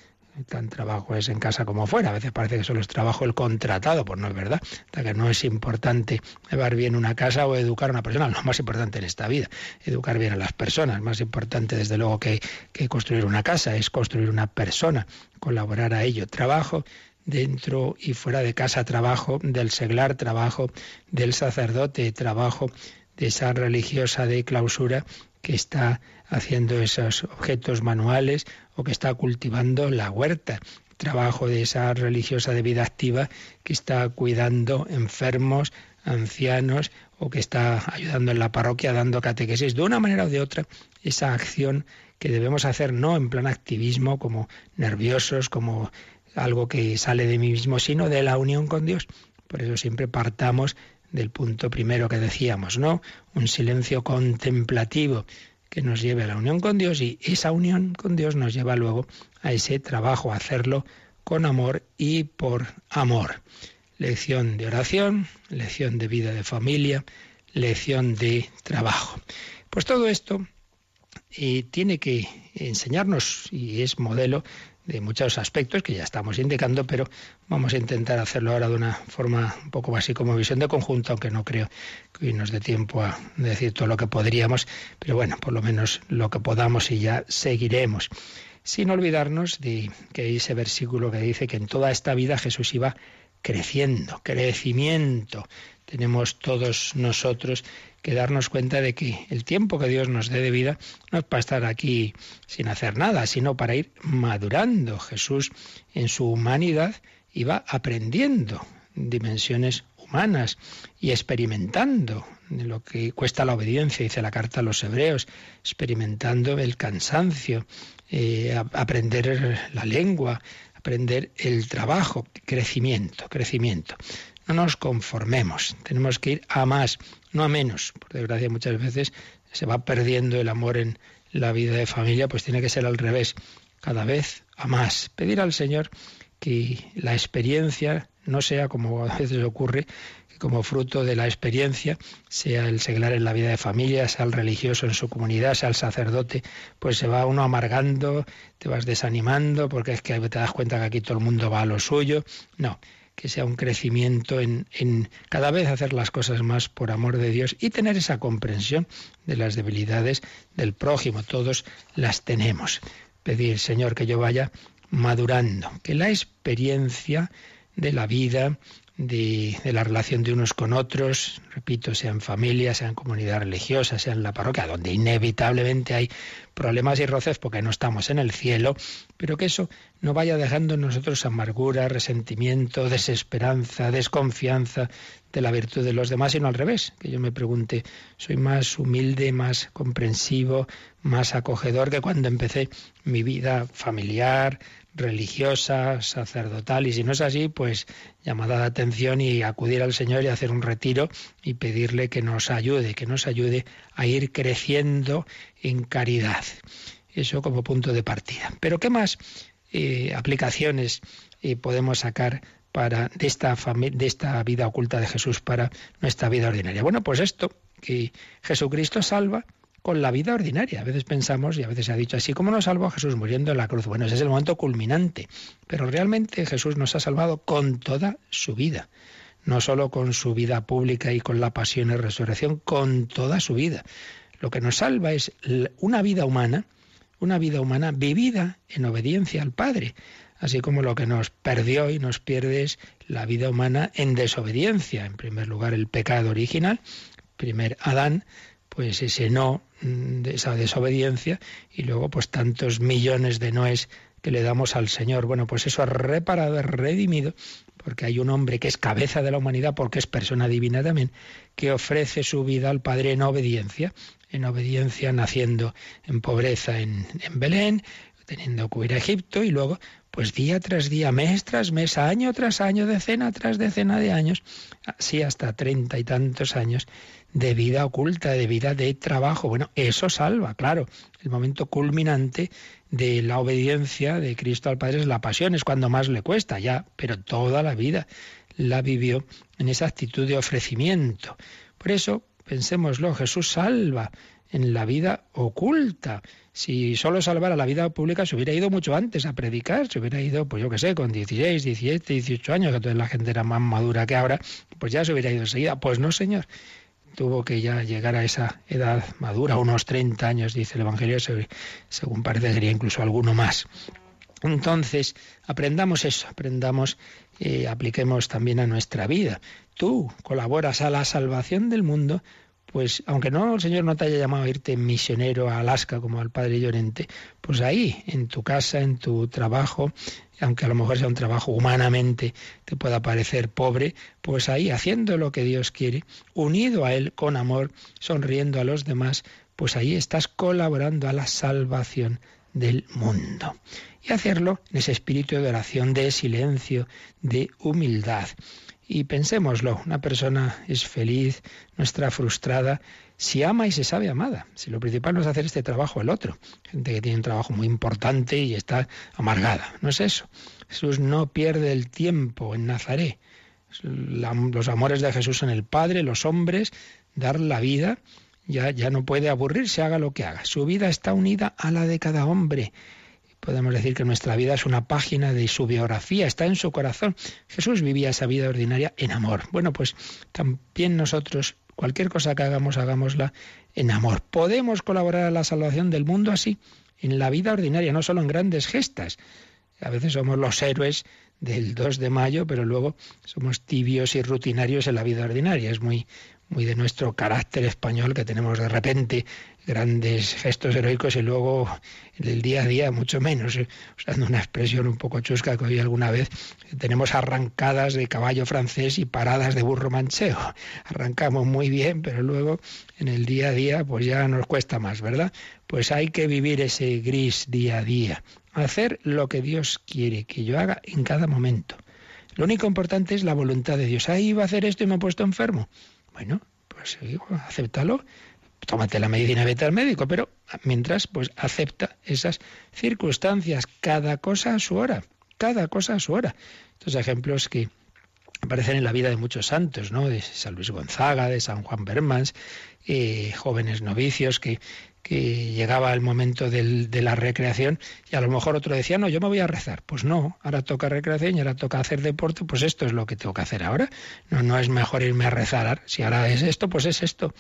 tan trabajo es en casa como fuera. A veces parece que solo es trabajo el contratado, pues no es verdad. que no es importante llevar bien una casa o educar a una persona, lo más importante en esta vida, educar bien a las personas. Más importante, desde luego, que, que construir una casa, es construir una persona, colaborar a ello. Trabajo dentro y fuera de casa, trabajo del seglar, trabajo del sacerdote, trabajo de esa religiosa de clausura que está haciendo esos objetos manuales o que está cultivando la huerta. Trabajo de esa religiosa de vida activa que está cuidando enfermos, ancianos o que está ayudando en la parroquia dando catequesis. De una manera o de otra, esa acción que debemos hacer no en plan activismo, como nerviosos, como algo que sale de mí mismo, sino de la unión con Dios. Por eso siempre partamos del punto primero que decíamos, ¿no? Un silencio contemplativo que nos lleve a la unión con Dios y esa unión con Dios nos lleva luego a ese trabajo, a hacerlo con amor y por amor. Lección de oración, lección de vida de familia, lección de trabajo. Pues todo esto eh, tiene que enseñarnos y es modelo de muchos aspectos que ya estamos indicando, pero vamos a intentar hacerlo ahora de una forma un poco así como visión de conjunto, aunque no creo que hoy nos dé tiempo a decir todo lo que podríamos, pero bueno, por lo menos lo que podamos y ya seguiremos. Sin olvidarnos de que ese versículo que dice que en toda esta vida Jesús iba creciendo, crecimiento. Tenemos todos nosotros que darnos cuenta de que el tiempo que Dios nos dé de vida no es para estar aquí sin hacer nada, sino para ir madurando. Jesús en su humanidad iba aprendiendo dimensiones humanas y experimentando lo que cuesta la obediencia, dice la carta a los hebreos, experimentando el cansancio, eh, aprender la lengua, aprender el trabajo, crecimiento, crecimiento. No nos conformemos, tenemos que ir a más, no a menos. Por desgracia muchas veces se va perdiendo el amor en la vida de familia, pues tiene que ser al revés, cada vez a más. Pedir al Señor que la experiencia no sea como a veces ocurre, que como fruto de la experiencia, sea el seglar en la vida de familia, sea el religioso en su comunidad, sea el sacerdote, pues se va uno amargando, te vas desanimando, porque es que te das cuenta que aquí todo el mundo va a lo suyo. No, que sea un crecimiento en, cada vez hacer las cosas más por amor de Dios y tener esa comprensión de las debilidades del prójimo. Todos las tenemos. Pedir, Señor, que yo vaya madurando, que la experiencia de la vida, de, la relación de unos con otros, repito, sea en familia, sea en comunidad religiosa, sea en la parroquia, donde inevitablemente hay problemas y roces porque no estamos en el cielo, pero que eso no vaya dejando en nosotros amargura, resentimiento, desesperanza, desconfianza de la virtud de los demás, sino al revés, que yo me pregunte, soy más humilde, más comprensivo, más acogedor que cuando empecé mi vida familiar, religiosa, sacerdotal, y si no es así, pues llamada de atención y acudir al Señor y hacer un retiro y pedirle que nos ayude, que nos ayude a ir creciendo en caridad. Eso como punto de partida. Pero ¿qué más eh, aplicaciones eh, podemos sacar para de esta, de esta vida oculta de Jesús para nuestra vida ordinaria? Bueno, pues esto, que Jesucristo salva con la vida ordinaria. A veces pensamos, y a veces se ha dicho así, ¿cómo nos salvó Jesús muriendo en la cruz? Bueno, ese es el momento culminante, pero realmente Jesús nos ha salvado con toda su vida, no solo con su vida pública y con la pasión y resurrección, con toda su vida. Lo que nos salva es una vida humana, una vida humana vivida en obediencia al Padre, así como lo que nos perdió y nos pierde es la vida humana en desobediencia. En primer lugar, el pecado original, primer Adán, pues ese no, mm, esa desobediencia, y luego pues tantos millones de noes que le damos al Señor. Bueno, pues eso ha reparado, es redimido, porque hay un hombre que es cabeza de la humanidad, porque es persona divina también, que ofrece su vida al Padre en obediencia, en obediencia naciendo en pobreza en, en Belén, teniendo que ir a Egipto y luego, pues día tras día, mes tras mes, año tras año, decena tras decena de años, así hasta treinta y tantos años, de vida oculta, de vida de trabajo. Bueno, eso salva, claro. El momento culminante de la obediencia de Cristo al Padre es la pasión, es cuando más le cuesta ya, pero toda la vida la vivió en esa actitud de ofrecimiento. Por eso, pensémoslo, Jesús salva en la vida oculta. Si solo salvara la vida pública, se hubiera ido mucho antes a predicar, se hubiera ido, pues yo qué sé, con 16, 17, 18 años, que toda la gente era más madura que ahora, pues ya se hubiera ido enseguida. Pues no, Señor tuvo que ya llegar a esa edad madura, unos 30 años, dice el Evangelio, según parece sería incluso alguno más. Entonces, aprendamos eso, aprendamos, y eh, apliquemos también a nuestra vida. Tú colaboras a la salvación del mundo pues aunque no el Señor no te haya llamado a irte misionero a Alaska como al Padre Llorente, pues ahí, en tu casa, en tu trabajo, aunque a lo mejor sea un trabajo humanamente te pueda parecer pobre, pues ahí haciendo lo que Dios quiere, unido a Él con amor, sonriendo a los demás, pues ahí estás colaborando a la salvación del mundo. Y hacerlo en ese espíritu de oración, de silencio, de humildad. Y pensémoslo, una persona es feliz, no está frustrada, si ama y se sabe amada. Si lo principal no es hacer este trabajo el otro. Gente que tiene un trabajo muy importante y está amargada. No es eso. Jesús no pierde el tiempo en Nazaret. los amores de Jesús en el Padre, los hombres, dar la vida, ya, ya no puede aburrirse, haga lo que haga. Su vida está unida a la de cada hombre. Podemos decir que nuestra vida es una página de su biografía, está en su corazón. Jesús vivía esa vida ordinaria en amor. Bueno, pues también nosotros, cualquier cosa que hagamos, hagámosla en amor. Podemos colaborar a la salvación del mundo así, en la vida ordinaria, no solo en grandes gestas. A veces somos los héroes del 2 de mayo, pero luego somos tibios y rutinarios en la vida ordinaria. Es muy, muy de nuestro carácter español que tenemos de repente grandes gestos heroicos y luego en el día a día mucho menos. Eh, usando una expresión un poco chusca que oí alguna vez, tenemos arrancadas de caballo francés y paradas de burro mancheo. Arrancamos muy bien, pero luego en el día a día pues ya nos cuesta más, ¿verdad? Pues hay que vivir ese gris día a día, hacer lo que Dios quiere que yo haga en cada momento. Lo único importante es la voluntad de Dios. Ahí va a hacer esto y me he puesto enfermo. Bueno, pues acéptalo tómate la medicina vete al médico, pero mientras, pues acepta esas circunstancias, cada cosa a su hora, cada cosa a su hora. Estos ejemplos que aparecen en la vida de muchos santos, ¿no? De San Luis Gonzaga, de San Juan Bermans, eh, jóvenes novicios que, que llegaba el momento de la recreación y a lo mejor otro decía, no, yo me voy a rezar. Pues no, ahora toca recreación y ahora toca hacer deporte, pues esto es lo que tengo que hacer ahora. No, no es mejor irme a rezar. Si ahora es esto, pues es esto.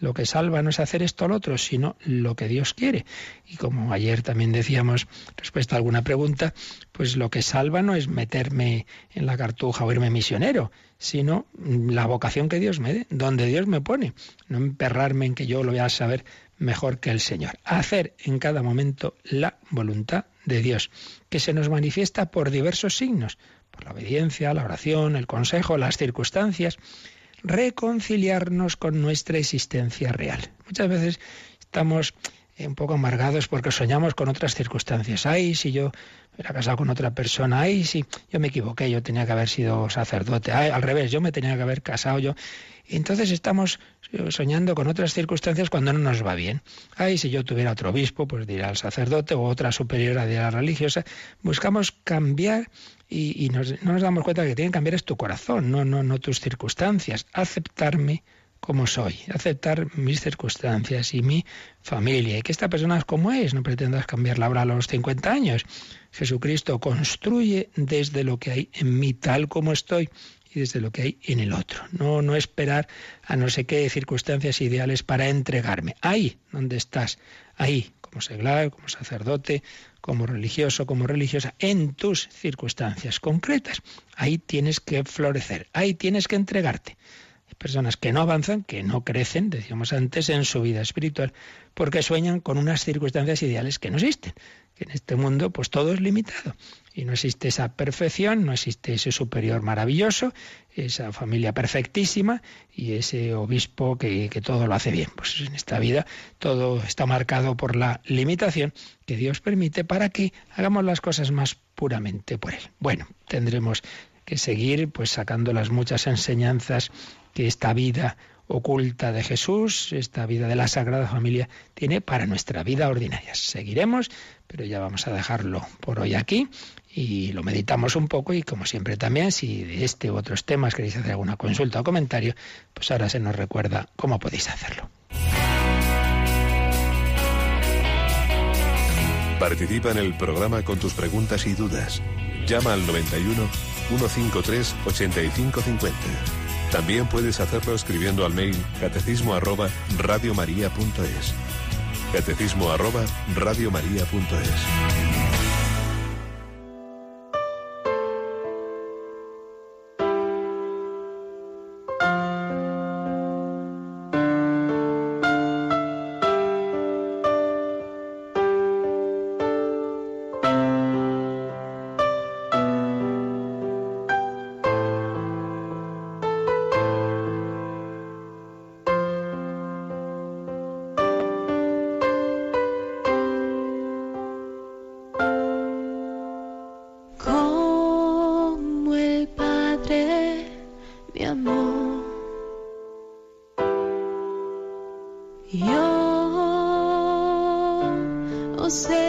Lo que salva no es hacer esto lo otro, sino lo que Dios quiere. Y como ayer también decíamos, respecto a alguna pregunta, pues lo que salva no es meterme en la cartuja o irme misionero, sino la vocación que Dios me dé, donde Dios me pone. No emperrarme en que yo lo voy a saber mejor que el Señor. Hacer en cada momento la voluntad de Dios, que se nos manifiesta por diversos signos, por la obediencia, la oración, el consejo, las circunstancias reconciliarnos con nuestra existencia real. Muchas veces estamos un poco amargados porque soñamos con otras circunstancias. Ay, si yo era casado con otra persona, ay, si yo me equivoqué, yo tenía que haber sido sacerdote, ay, al revés, yo me tenía que haber casado yo. entonces estamos soñando con otras circunstancias cuando no nos va bien. Ay, si yo tuviera otro obispo, pues dirá al sacerdote o otra superiora la religiosa. Buscamos cambiar y, no nos damos cuenta que tiene que cambiar es tu corazón, no, no, no tus circunstancias. Aceptarme como soy, aceptar mis circunstancias y mi familia, y que esta persona es como es, no pretendas cambiarla ahora a los 50 años. Jesucristo construye desde lo que hay en mí, tal como estoy, y desde lo que hay en el otro. No, no esperar a no sé qué circunstancias ideales para entregarme. Ahí donde estás, ahí, como seglar, como sacerdote, como religioso, como religiosa, en tus circunstancias concretas. Ahí tienes que florecer, ahí tienes que entregarte. Hay personas que no avanzan, que no crecen, decíamos antes, en su vida espiritual, porque sueñan con unas circunstancias ideales que no existen que en este mundo pues todo es limitado y no existe esa perfección, no existe ese superior maravilloso, esa familia perfectísima y ese obispo que, que, todo lo hace bien. Pues en esta vida todo está marcado por la limitación que Dios permite para que hagamos las cosas más puramente por Él. Bueno, tendremos que seguir pues sacando las muchas enseñanzas que esta vida oculta de Jesús, esta vida de la Sagrada Familia, tiene para nuestra vida ordinaria. Seguiremos, pero ya vamos a dejarlo por hoy aquí y lo meditamos un poco y como siempre también, si de este u otros temas queréis hacer alguna consulta o comentario, pues ahora se nos recuerda cómo podéis hacerlo. Participa en el programa con tus preguntas y dudas. Llama al 91 153 8550. También puedes hacerlo escribiendo al mail catecismo arroba radiomaria.es. Catecismo arroba radiomaria.es. mi amor. Yo no sé.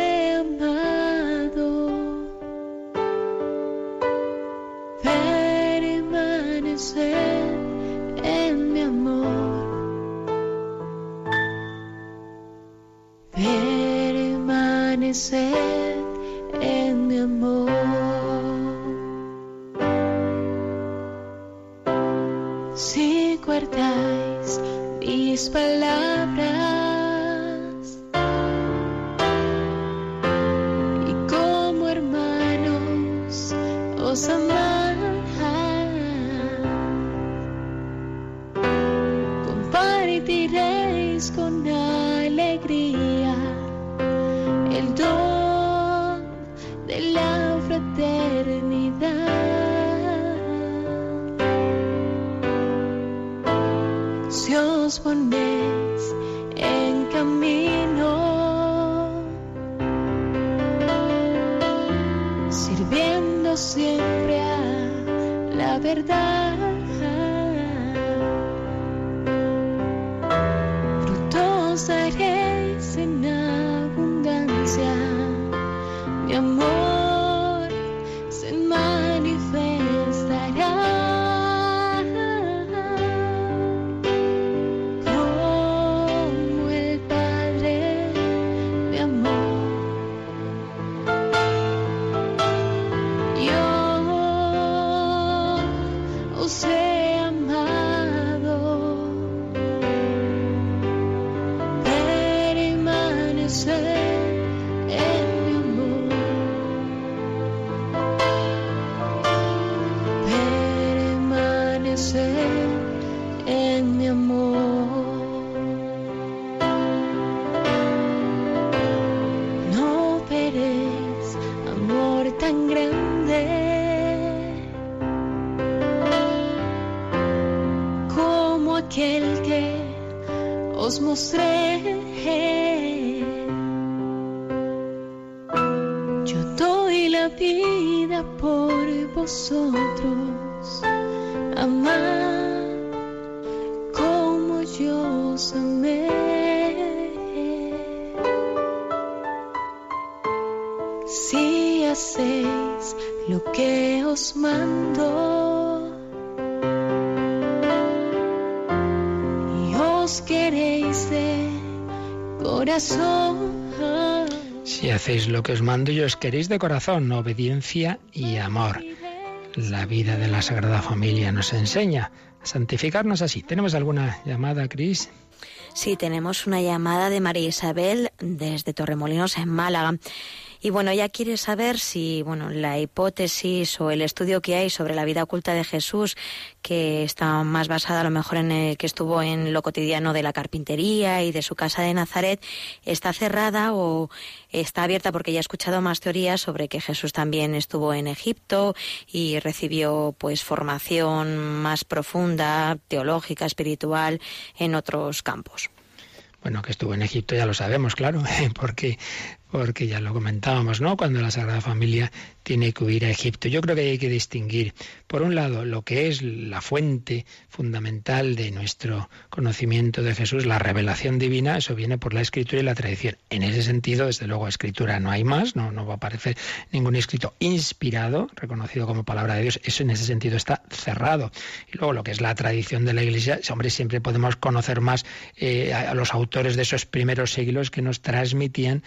Hacéis lo que os mando y os queréis de corazón, obediencia y amor. La vida de la Sagrada Familia nos enseña a santificarnos así. ¿Tenemos alguna llamada, Cris? Sí, tenemos una llamada de María Isabel desde Torremolinos en Málaga. Y bueno, ella quiere saber si, bueno, la hipótesis o el estudio que hay sobre la vida oculta de Jesús, que está más basada a lo mejor en el que estuvo en lo cotidiano de la carpintería y de su casa de Nazaret, está cerrada o está abierta porque ella ha escuchado más teorías sobre que Jesús también estuvo en Egipto y recibió pues formación más profunda, teológica, espiritual en otros campos. Bueno, que estuvo en Egipto ya lo sabemos, claro, porque porque ya lo comentábamos, ¿no? Cuando la Sagrada Familia tiene que huir a Egipto. Yo creo que hay que distinguir, por un lado, lo que es la fuente fundamental de nuestro conocimiento de Jesús, la revelación divina, eso viene por la escritura y la tradición. En ese sentido, desde luego, escritura no hay más, no, no va a aparecer ningún escrito inspirado, reconocido como palabra de Dios, eso en ese sentido está cerrado. Y luego lo que es la tradición de la Iglesia, hombre, siempre podemos conocer más eh, a los autores de esos primeros siglos que nos transmitían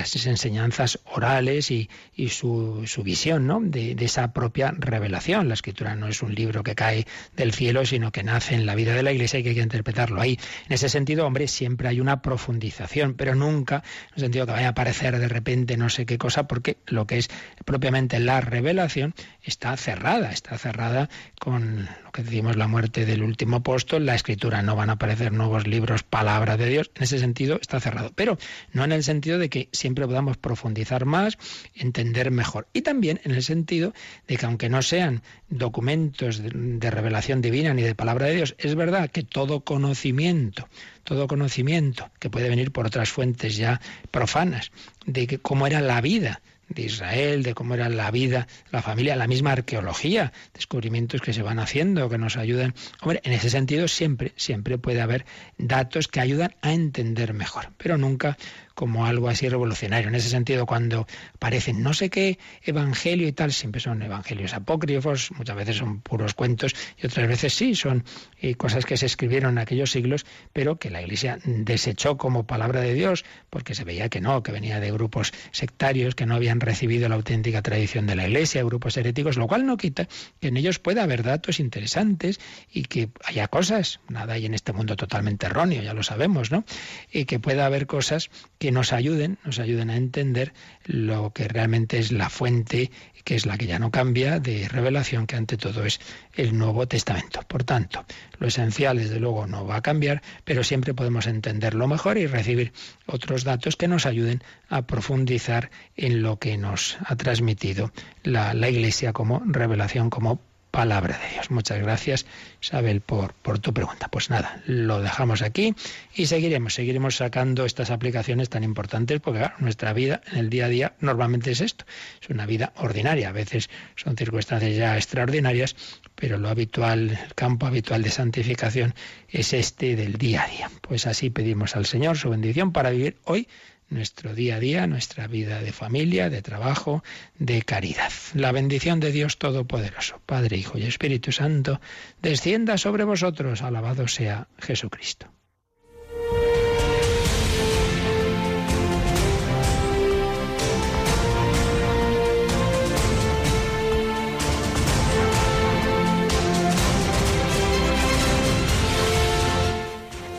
las enseñanzas orales y, su su visión ¿no? de, esa propia revelación. La escritura no es un libro que cae del cielo, sino que nace en la vida de la iglesia y que hay que interpretarlo ahí. En ese sentido, hombre, siempre hay una profundización, pero nunca en el sentido que vaya a aparecer de repente no sé qué cosa, porque lo que es propiamente la revelación está cerrada, está cerrada con decimos la muerte del último apóstol, la escritura no van a aparecer nuevos libros, palabra de Dios, en ese sentido está cerrado, pero no en el sentido de que siempre podamos profundizar más, entender mejor. Y también en el sentido de que aunque no sean documentos de, revelación divina ni de palabra de Dios, es verdad que todo conocimiento, todo conocimiento que puede venir por otras fuentes ya profanas, de que cómo era la vida de Israel, de cómo era la vida, la familia, la misma arqueología, descubrimientos que se van haciendo, que nos ayudan. Hombre, en ese sentido siempre, siempre puede haber datos que ayudan a entender mejor, pero nunca como algo así revolucionario. En ese sentido, cuando aparecen no sé qué evangelio y tal, siempre son evangelios apócrifos, muchas veces son puros cuentos y otras veces sí, son eh, cosas que se escribieron en aquellos siglos, pero que la Iglesia desechó como palabra de Dios, porque se veía que no, que venía de grupos sectarios que no habían recibido la auténtica tradición de la Iglesia, grupos heréticos, lo cual no quita que en ellos pueda haber datos interesantes y que haya cosas, nada hay en este mundo totalmente erróneo, ya lo sabemos, ¿no? Y que pueda haber cosas nos ayuden, nos ayuden a entender lo que realmente es la fuente, que es la que ya no cambia, de revelación, que ante todo es el Nuevo Testamento. Por tanto, lo esencial, desde luego, no va a cambiar, pero siempre podemos entenderlo mejor y recibir otros datos que nos ayuden a profundizar en lo que nos ha transmitido la, la Iglesia como revelación, como palabra de Dios. Muchas gracias, Isabel, por, tu pregunta. Pues nada, lo dejamos aquí y seguiremos, seguiremos sacando estas aplicaciones tan importantes porque nuestra vida en el día a día normalmente es esto, es una vida ordinaria. A veces son circunstancias ya extraordinarias, pero lo habitual, el campo habitual de santificación es este del día a día. Pues así pedimos al Señor su bendición para vivir hoy nuestro día a día, nuestra vida de familia, de trabajo, de caridad. La bendición de Dios Todopoderoso, Padre, Hijo y Espíritu Santo, descienda sobre vosotros. Alabado sea Jesucristo.